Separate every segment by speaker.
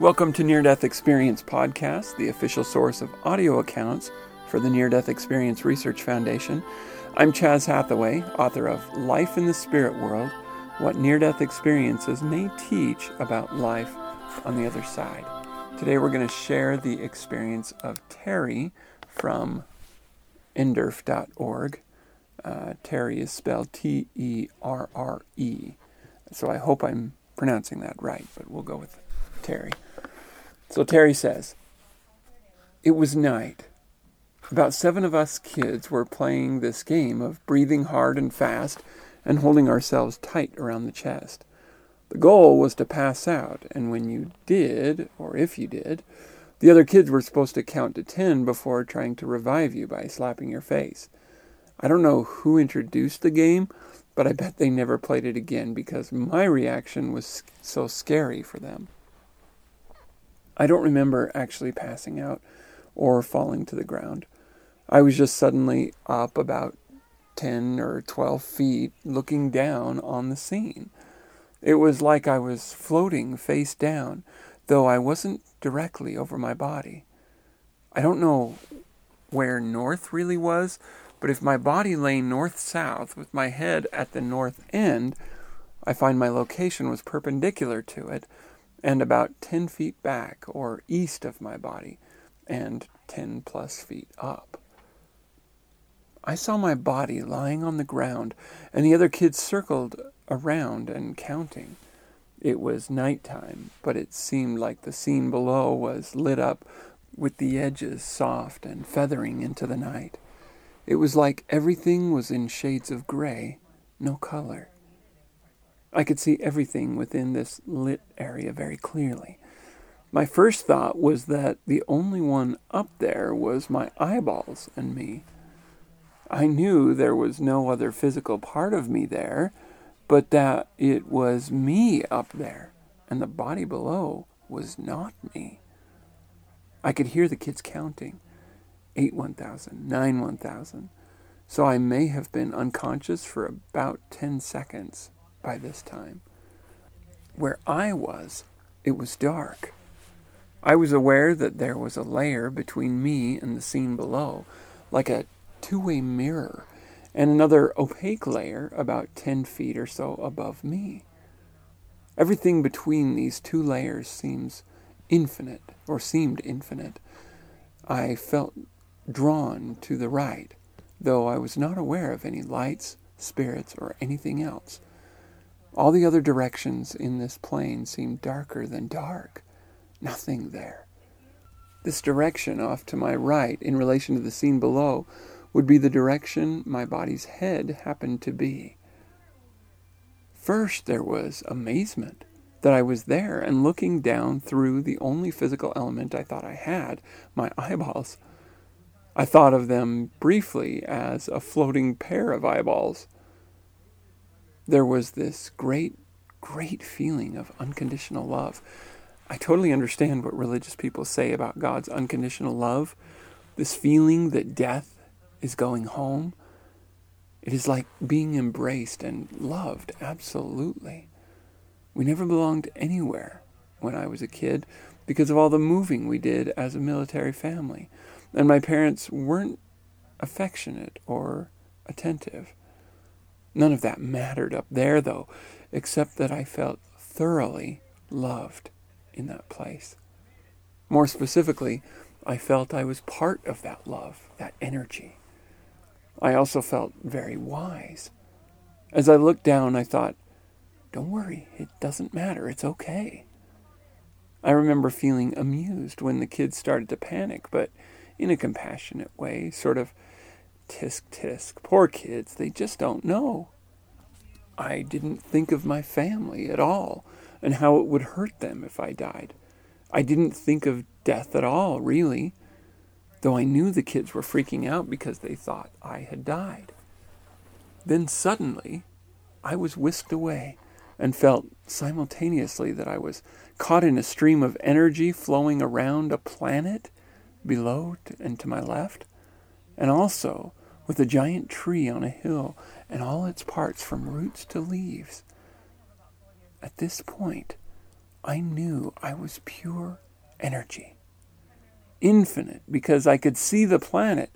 Speaker 1: Welcome to Near Death Experience Podcast, the official source of audio accounts for the Near Death Experience Research Foundation. I'm Chaz Hathaway, author of Life in the Spirit World What Near Death Experiences May Teach About Life on the Other Side. Today we're going to share the experience of Terry from nderf.org. Uh, Terry is spelled T E R R E. So I hope I'm pronouncing that right, but we'll go with Terry. So Terry says, It was night. About seven of us kids were playing this game of breathing hard and fast and holding ourselves tight around the chest. The goal was to pass out, and when you did, or if you did, the other kids were supposed to count to ten before trying to revive you by slapping your face. I don't know who introduced the game, but I bet they never played it again because my reaction was so scary for them. I don't remember actually passing out or falling to the ground. I was just suddenly up about 10 or 12 feet looking down on the scene. It was like I was floating face down, though I wasn't directly over my body. I don't know where north really was, but if my body lay north south with my head at the north end, I find my location was perpendicular to it and about 10 feet back or east of my body and 10 plus feet up. I saw my body lying on the ground, and the other kids circled around and counting. It was night time, but it seemed like the scene below was lit up with the edges soft and feathering into the night. It was like everything was in shades of gray, no color. I could see everything within this lit area very clearly. My first thought was that the only one up there was my eyeballs and me. I knew there was no other physical part of me there, but that it was me up there, and the body below was not me. I could hear the kids counting eight 1,000, nine 1,000, so I may have been unconscious for about 10 seconds by this time. Where I was, it was dark. I was aware that there was a layer between me and the scene below, like a two way mirror, and another opaque layer about 10 feet or so above me. Everything between these two layers seems infinite, or seemed infinite. I felt drawn to the right, though I was not aware of any lights, spirits, or anything else. All the other directions in this plane seemed darker than dark. Nothing there. This direction off to my right, in relation to the scene below, would be the direction my body's head happened to be. First, there was amazement that I was there and looking down through the only physical element I thought I had, my eyeballs. I thought of them briefly as a floating pair of eyeballs there was this great, great feeling of unconditional love. I totally understand what religious people say about God's unconditional love. This feeling that death is going home. It is like being embraced and loved, absolutely. We never belonged anywhere when I was a kid because of all the moving we did as a military family. And my parents weren't affectionate or attentive. None of that mattered up there, though, except that I felt thoroughly loved in that place. More specifically, I felt I was part of that love, that energy. I also felt very wise. As I looked down, I thought, don't worry, it doesn't matter, it's okay. I remember feeling amused when the kids started to panic, but in a compassionate way, sort of tisk tisk. Poor kids, they just don't know. I didn't think of my family at all and how it would hurt them if I died. I didn't think of death at all, really, though I knew the kids were freaking out because they thought I had died. Then suddenly, I was whisked away and felt simultaneously that I was caught in a stream of energy flowing around a planet below and to my left, and also with a giant tree on a hill and all its parts from roots to leaves. At this point, I knew I was pure energy. Infinite, because I could see the planet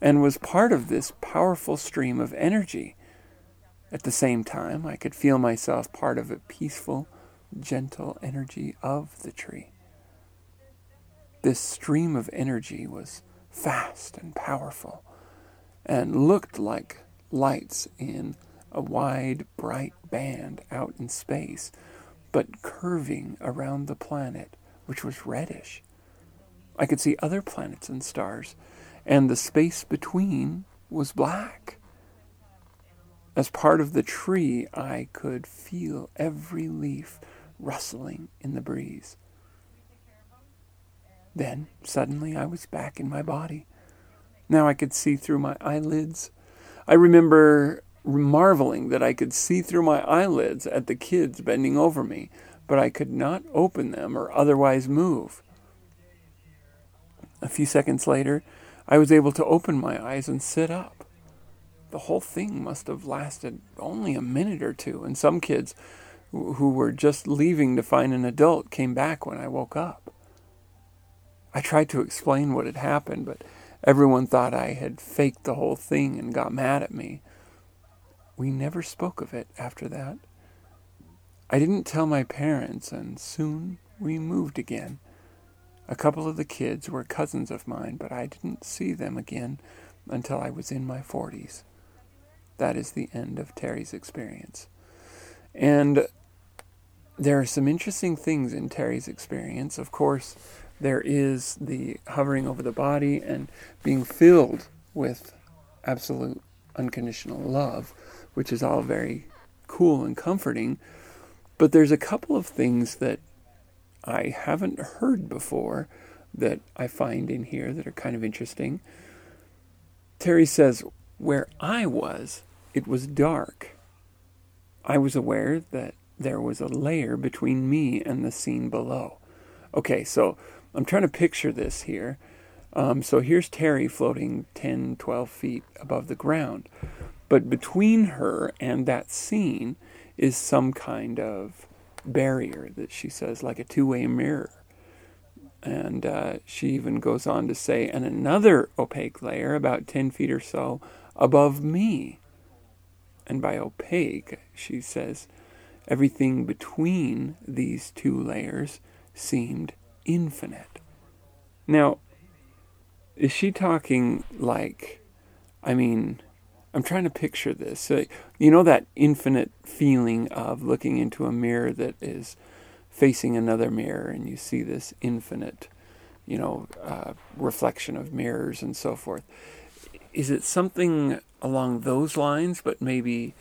Speaker 1: and was part of this powerful stream of energy. At the same time, I could feel myself part of a peaceful, gentle energy of the tree. This stream of energy was fast and powerful and looked like lights in a wide, bright band out in space, but curving around the planet, which was reddish. I could see other planets and stars, and the space between was black. As part of the tree, I could feel every leaf rustling in the breeze. Then, suddenly, I was back in my body. Now I could see through my eyelids. I remember marveling that I could see through my eyelids at the kids bending over me, but I could not open them or otherwise move. A few seconds later, I was able to open my eyes and sit up. The whole thing must have lasted only a minute or two, and some kids who were just leaving to find an adult came back when I woke up. I tried to explain what had happened, but everyone thought I had faked the whole thing and got mad at me. We never spoke of it after that. I didn't tell my parents, and soon we moved again. A couple of the kids were cousins of mine, but I didn't see them again until I was in my 40s. That is the end of Terry's experience. And there are some interesting things in Terry's experience. Of course, there is the hovering over the body and being filled with absolute unconditional love, which is all very cool and comforting. But there's a couple of things that I haven't heard before that I find in here that are kind of interesting. Terry says, Where I was, it was dark. I was aware that there was a layer between me and the scene below. Okay, so I'm trying to picture this here. Um, so here's Terry floating 10, 12 feet above the ground. But between her and that scene is some kind of barrier that she says, like a two way mirror. And uh, she even goes on to say, and another opaque layer about 10 feet or so above me. And by opaque, she says, everything between these two layers seemed infinite. Now, is she talking like, I mean, I'm trying to picture this. you know that infinite feeling of looking into a mirror that is facing another mirror, and you see this infinite, you know, uh, reflection of mirrors and so forth. Is it something along those lines, but maybe,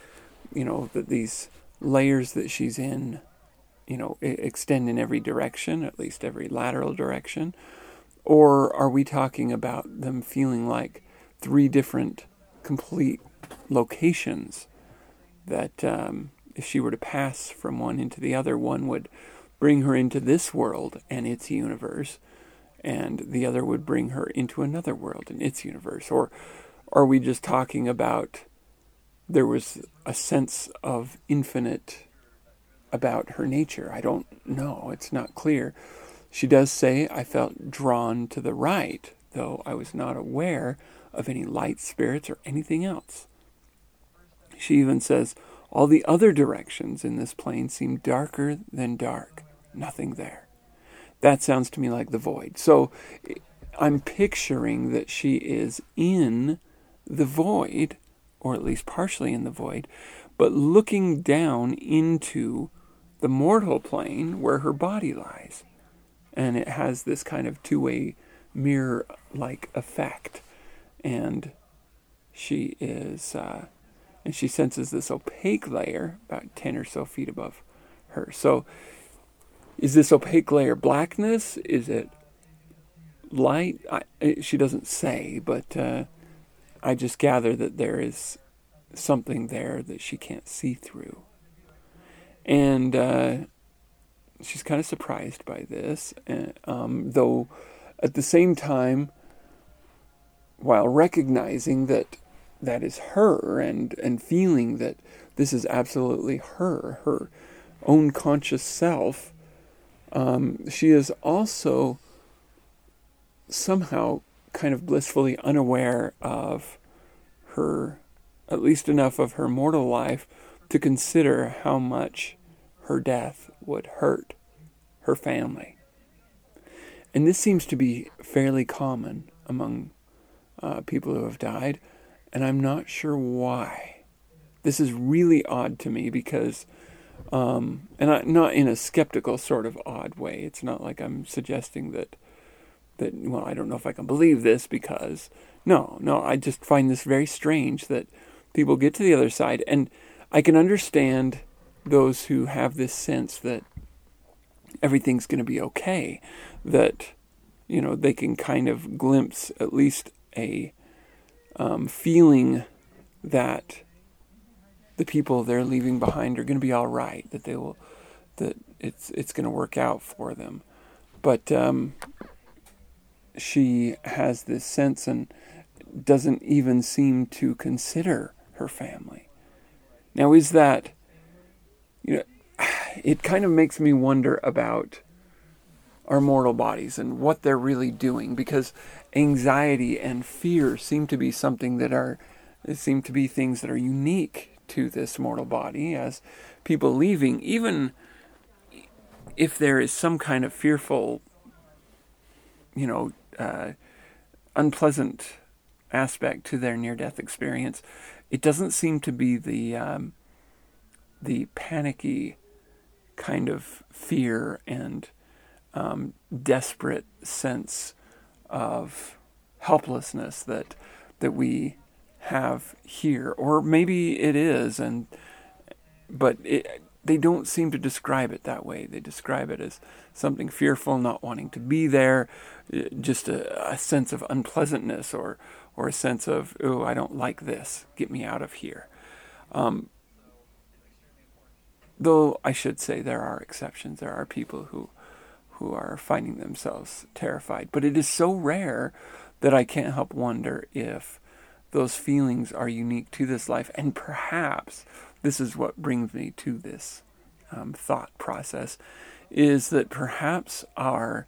Speaker 1: you know, that these layers that she's in, you know, extend in every direction, at least every lateral direction? Or are we talking about them feeling like three different complete locations that um, if she were to pass from one into the other, one would bring her into this world and its universe, and the other would bring her into another world and its universe? Or are we just talking about there was a sense of infinite about her nature. I don't know. It's not clear. She does say, I felt drawn to the right, though I was not aware of any light spirits or anything else. She even says, all the other directions in this plane seem darker than dark. Nothing there. That sounds to me like the void. So I'm picturing that she is in the void or at least partially in the void, but looking down into the mortal plane where her body lies. And it has this kind of two way mirror like effect. And she is, uh, and she senses this opaque layer about 10 or so feet above her. So, is this opaque layer blackness? Is it light? I, she doesn't say, but uh, I just gather that there is something there that she can't see through. And uh, she's kind of surprised by this, and, um, though at the same time, while recognizing that that is her and, and feeling that this is absolutely her, her own conscious self, um, she is also somehow kind of blissfully unaware of her, at least enough of her mortal life to consider how much her death would hurt her family. And this seems to be fairly common among uh, people who have died, and I'm not sure why. This is really odd to me because, um, and I, not in a skeptical sort of odd way. It's not like I'm suggesting that that well, I don't know if I can believe this because no, no, I just find this very strange that people get to the other side, and I can understand those who have this sense that everything's going to be okay, that you know they can kind of glimpse at least a um, feeling that the people they're leaving behind are going to be all right, that they will, that it's it's going to work out for them, but um, she has this sense and doesn't even seem to consider her family. Now, is that you know? It kind of makes me wonder about our mortal bodies and what they're really doing because anxiety and fear seem to be something that are seem to be things that are unique to this mortal body as people leaving even if there is some kind of fearful you know uh, unpleasant aspect to their near death experience it doesn't seem to be the um, the panicky kind of fear and um, desperate sense of helplessness that that we have here, or maybe it is, and but it, they don't seem to describe it that way. They describe it as something fearful, not wanting to be there, uh, just a, a sense of unpleasantness, or or a sense of oh, I don't like this. Get me out of here. Um, though I should say there are exceptions. There are people who who are finding themselves terrified. But it is so rare that I can't help wonder if those feelings are unique to this life. And perhaps this is what brings me to this um, thought process is that perhaps our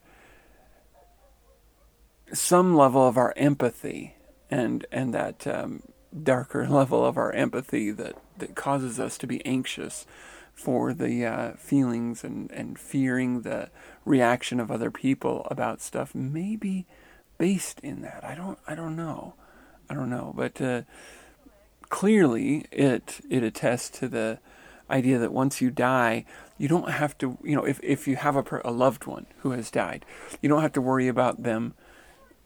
Speaker 1: some level of our empathy and and that um, darker level of our empathy that that causes us to be anxious for the uh, feelings and, and fearing the reaction of other people about stuff may be based in that. I don't I don't know. I don't know, but uh, clearly it it attests to the idea that once you die, you don't have to, you know, if, if you have a, a loved one who has died, you don't have to worry about them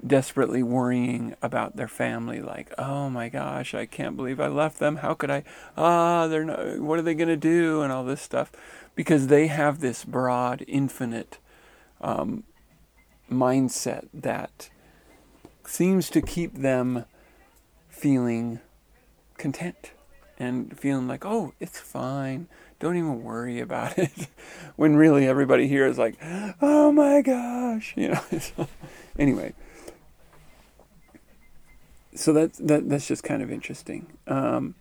Speaker 1: desperately worrying about their family like oh my gosh i can't believe i left them. How could i? Ah they're not what are they going to do? and all this stuff. Because they have this broad infinite um, mindset that seems to keep them feeling content and feeling like oh it's fine. Don't even worry about it. When really everybody here is like oh my gosh you know? Anyway so that's that that's just kind of interesting. Um,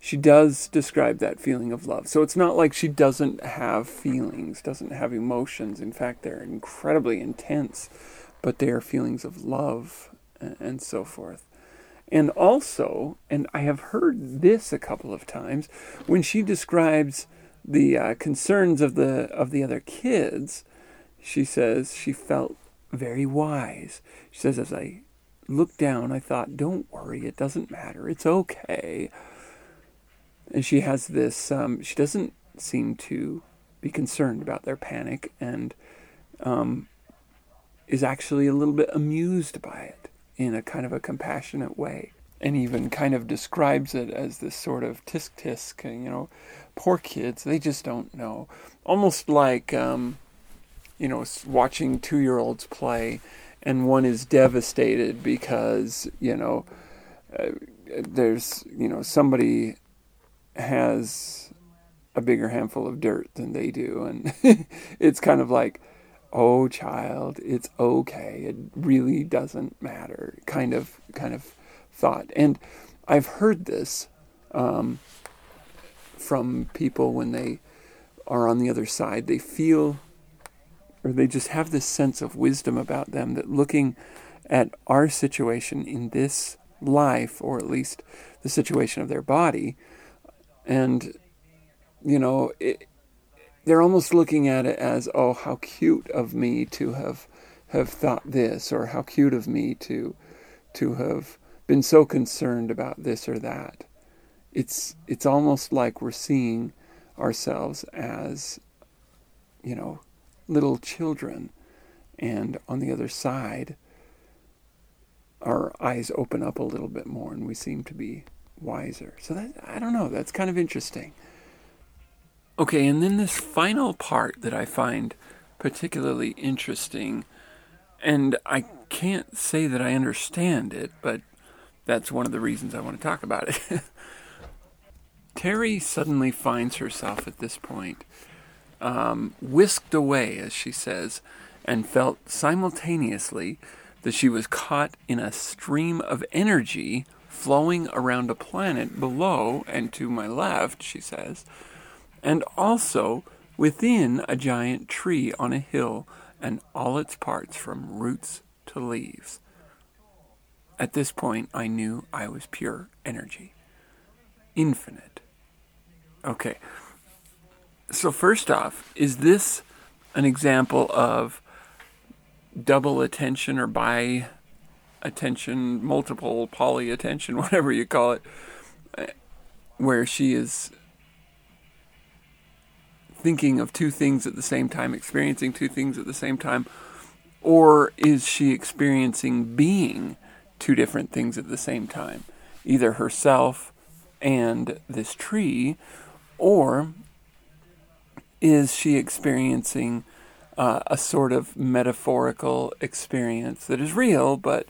Speaker 1: she does describe that feeling of love. So it's not like she doesn't have feelings, doesn't have emotions. In fact, they're incredibly intense, but they are feelings of love and, and so forth. And also, and I have heard this a couple of times, when she describes the uh, concerns of the of the other kids, she says she felt very wise. She says, as I looked down, I thought, don't worry, it doesn't matter, it's okay. And she has this, um, she doesn't seem to be concerned about their panic and um, is actually a little bit amused by it in a kind of a compassionate way. And even kind of describes it as this sort of tisk tisk, you know, poor kids, they just don't know. Almost like, um, you know, watching two year olds play and one is devastated because, you know, uh, there's, you know, somebody has a bigger handful of dirt than they do. And it's kind of like, oh child, it's okay. It really doesn't matter. Kind of, kind of thought. And I've heard this um, from people when they are on the other side. They feel, or they just have this sense of wisdom about them that looking at our situation in this life, or at least the situation of their body, and you know, it, they're almost looking at it as, oh, how cute of me to have have thought this, or how cute of me to to have been so concerned about this or that. It's it's almost like we're seeing ourselves as, you know, little children, and on the other side, our eyes open up a little bit more, and we seem to be wiser. So that I don't know. That's kind of interesting. Okay, and then this final part that I find particularly interesting, and I can't say that I understand it, but that's one of the reasons I want to talk about it. Terry suddenly finds herself at this point um, whisked away, as she says, and felt simultaneously that she was caught in a stream of energy flowing around a planet below and to my left, she says, and also within a giant tree on a hill and all its parts from roots to leaves. At this point, I knew I was pure energy. Infinite. Okay. So, first off, is this an example of double attention or bi attention, multiple poly attention, whatever you call it, where she is thinking of two things at the same time, experiencing two things at the same time? Or is she experiencing being two different things at the same time? Either herself and this tree, or is she experiencing uh, a sort of metaphorical experience that is real but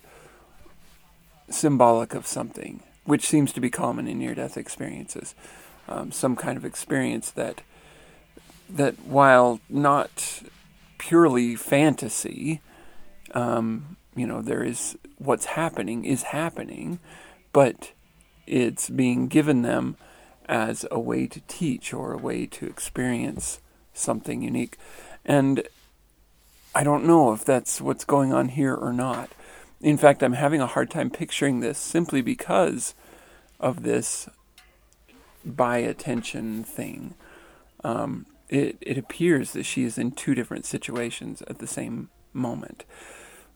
Speaker 1: symbolic of something, which seems to be common in near death experiences? Um, some kind of experience that that while not purely fantasy, um, you know, there is what's happening is happening, but it's being given them as a way to teach or a way to experience something unique. And I don't know if that's what's going on here or not. In fact, I'm having a hard time picturing this simply because of this bi attention thing. Um, it, it appears that she is in two different situations at the same moment.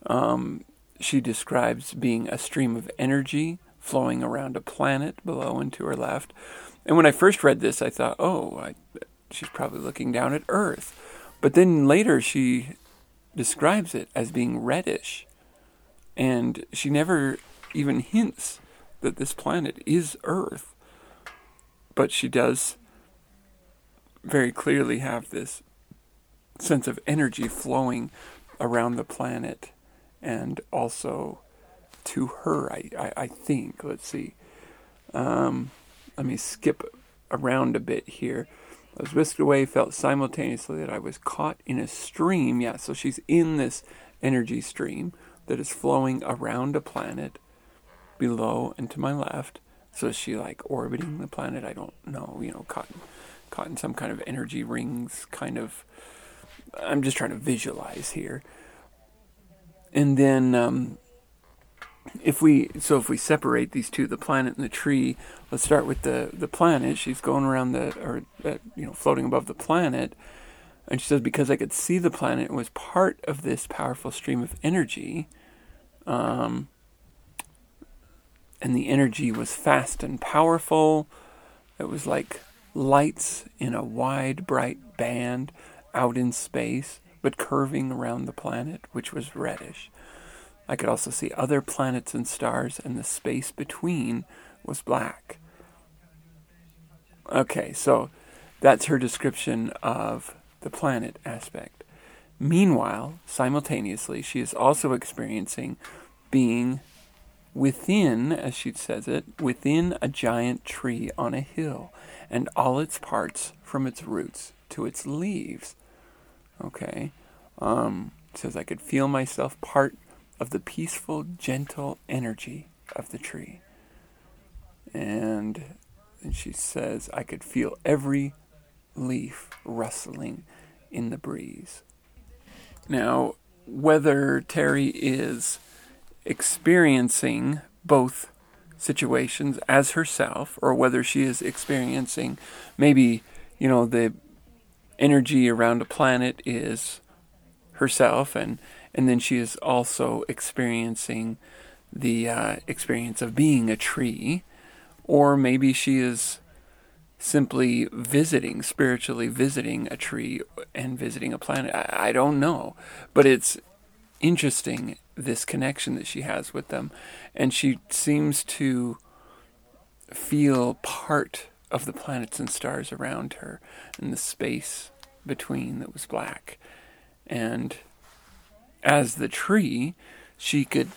Speaker 1: Um, she describes being a stream of energy flowing around a planet below and to her left. And when I first read this, I thought, oh, I, she's probably looking down at Earth. But then later she describes it as being reddish. And she never even hints that this planet is Earth. But she does very clearly have this sense of energy flowing around the planet and also to her, I, I, I think. Let's see. Um, let me skip around a bit here. I was whisked away, felt simultaneously that I was caught in a stream. Yeah, so she's in this energy stream that is flowing around a planet below and to my left. So is she like orbiting the planet? I don't know, you know, caught caught in some kind of energy rings kind of I'm just trying to visualize here. And then um, if we so if we separate these two, the planet and the tree, let's start with the the planet. She's going around the or uh, you know floating above the planet, and she says because I could see the planet was part of this powerful stream of energy. Um, and the energy was fast and powerful. It was like lights in a wide, bright band out in space, but curving around the planet, which was reddish. I could also see other planets and stars, and the space between was black. Okay, so that's her description of the planet aspect. Meanwhile, simultaneously, she is also experiencing being within, as she says it, within a giant tree on a hill, and all its parts, from its roots to its leaves. Okay. Um, says, I could feel myself part of the peaceful, gentle energy of the tree. And, and she says, I could feel every leaf rustling in the breeze. Now, whether Terry is experiencing both situations as herself or whether she is experiencing maybe, you know, the energy around a planet is herself and and then she is also experiencing the uh, experience of being a tree. Or maybe she is simply visiting spiritually visiting a tree and visiting a planet. I, I don't know. But it's interesting this connection that she has with them. And she seems to feel part of the planets and stars around her and the space between that was black. And as the tree, she could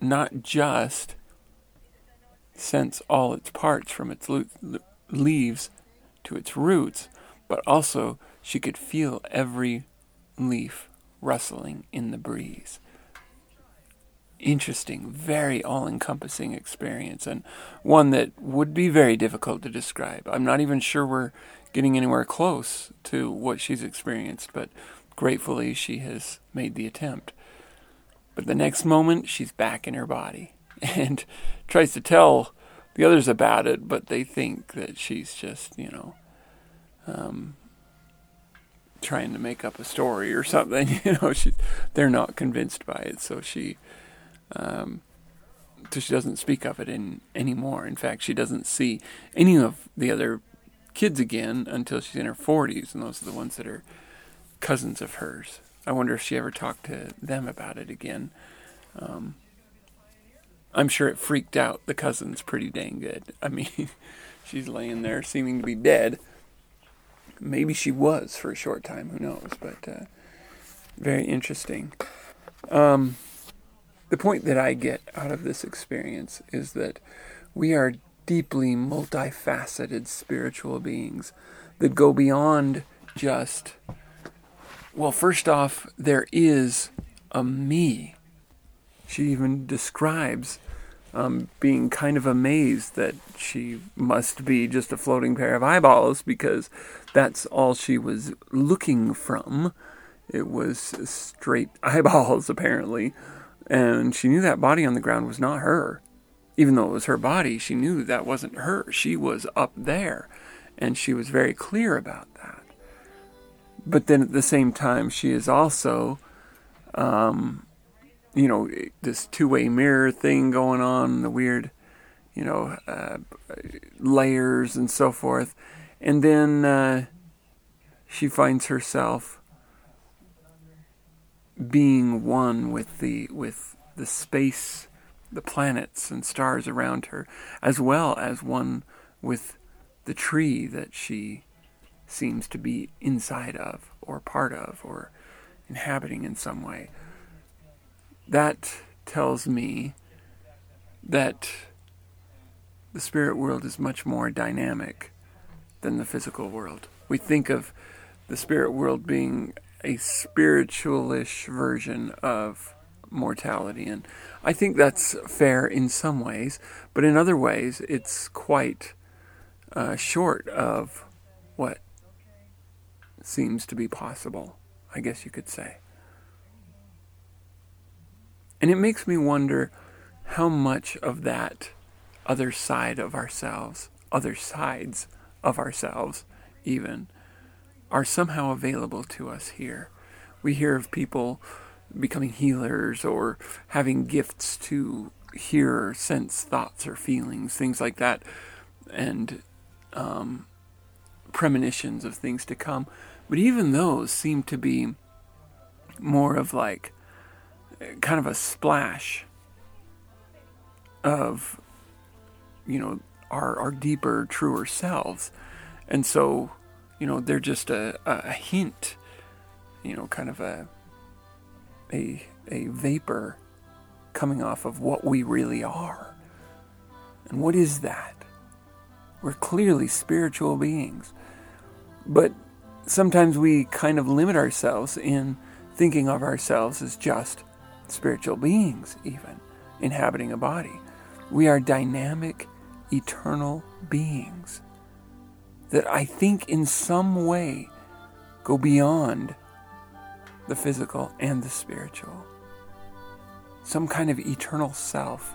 Speaker 1: not just sense all its parts from its leaves to its roots, but also she could feel every leaf rustling in the breeze interesting, very all encompassing experience, and one that would be very difficult to describe. I'm not even sure we're getting anywhere close to what she's experienced, but gratefully she has made the attempt. But the next moment, she's back in her body and tries to tell the others about it, but they think that she's just, you know, um, trying to make up a story or something. You know, she, they're not convinced by it, so she um, so she doesn't speak of it in anymore. In fact, she doesn't see any of the other kids again until she's in her 40s, and those are the ones that are cousins of hers. I wonder if she ever talked to them about it again. Um, I'm sure it freaked out the cousins pretty dang good. I mean, she's laying there seeming to be dead. Maybe she was for a short time, who knows? But uh, very interesting. Um, the point that I get out of this experience is that we are deeply multifaceted spiritual beings that go beyond just, well, first off, there is a me. She even describes um, being kind of amazed that she must be just a floating pair of eyeballs because that's all she was looking from. It was straight eyeballs, apparently. And she knew that body on the ground was not her. Even though it was her body, she knew that wasn't her. She was up there. And she was very clear about that. But then at the same time, she is also, um, you know, this two way mirror thing going on, the weird, you know, uh, layers and so forth. And then uh, she finds herself being one with the with the space, the planets and stars around her, as well as one with the tree that she seems to be inside of or part of or inhabiting in some way. That tells me that the spirit world is much more dynamic than the physical world. We think of the spirit world being a spiritualish version of mortality. And I think that's fair in some ways, but in other ways, it's quite uh, short of what seems to be possible, I guess you could say. And it makes me wonder how much of that other side of ourselves, other sides of ourselves, even, are somehow available to us here. We hear of people becoming healers or having gifts to hear sense thoughts or feelings, things like that, and um, premonitions of things to come. But even those seem to be more of like kind of a splash of, you know, our, our deeper, truer selves. And so, you know, they're just a, a hint, you know, kind of a, a, a vapor coming off of what we really are. And what is that? We're clearly spiritual beings. But sometimes we kind of limit ourselves in thinking of ourselves as just spiritual beings, even inhabiting a body. We are dynamic, eternal beings that I think in some way go beyond the physical and the spiritual. Some kind of eternal self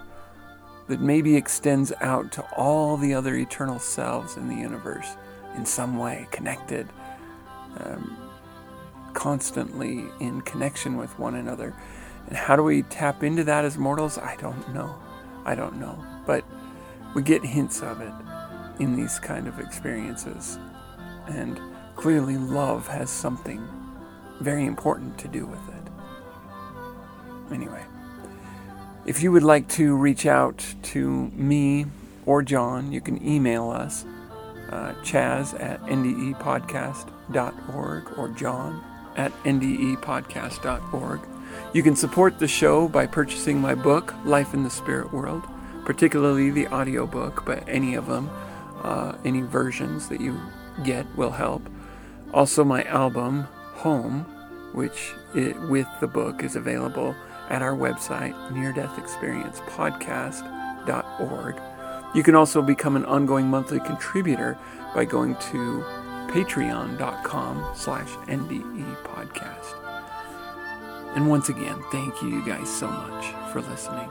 Speaker 1: that maybe extends out to all the other eternal selves in the universe in some way, connected, um, constantly in connection with one another. And how do we tap into that as mortals? I don't know. I don't know. But we get hints of it in these kind of experiences. And clearly, love has something very important to do with it. Anyway, if you would like to reach out to me or John, you can email us, uh, chaz at ndepodcast.org or john at ndepodcast.org. You can support the show by purchasing my book, Life in the Spirit World, particularly the audiobook, but any of them, uh, any versions that you get will help. Also, my album, Home, which it, with the book is available at our website, near-death-experience-podcast.org. You can also become an ongoing monthly contributor by going to patreon.com slash NDE podcast. And once again, thank you guys so much for listening.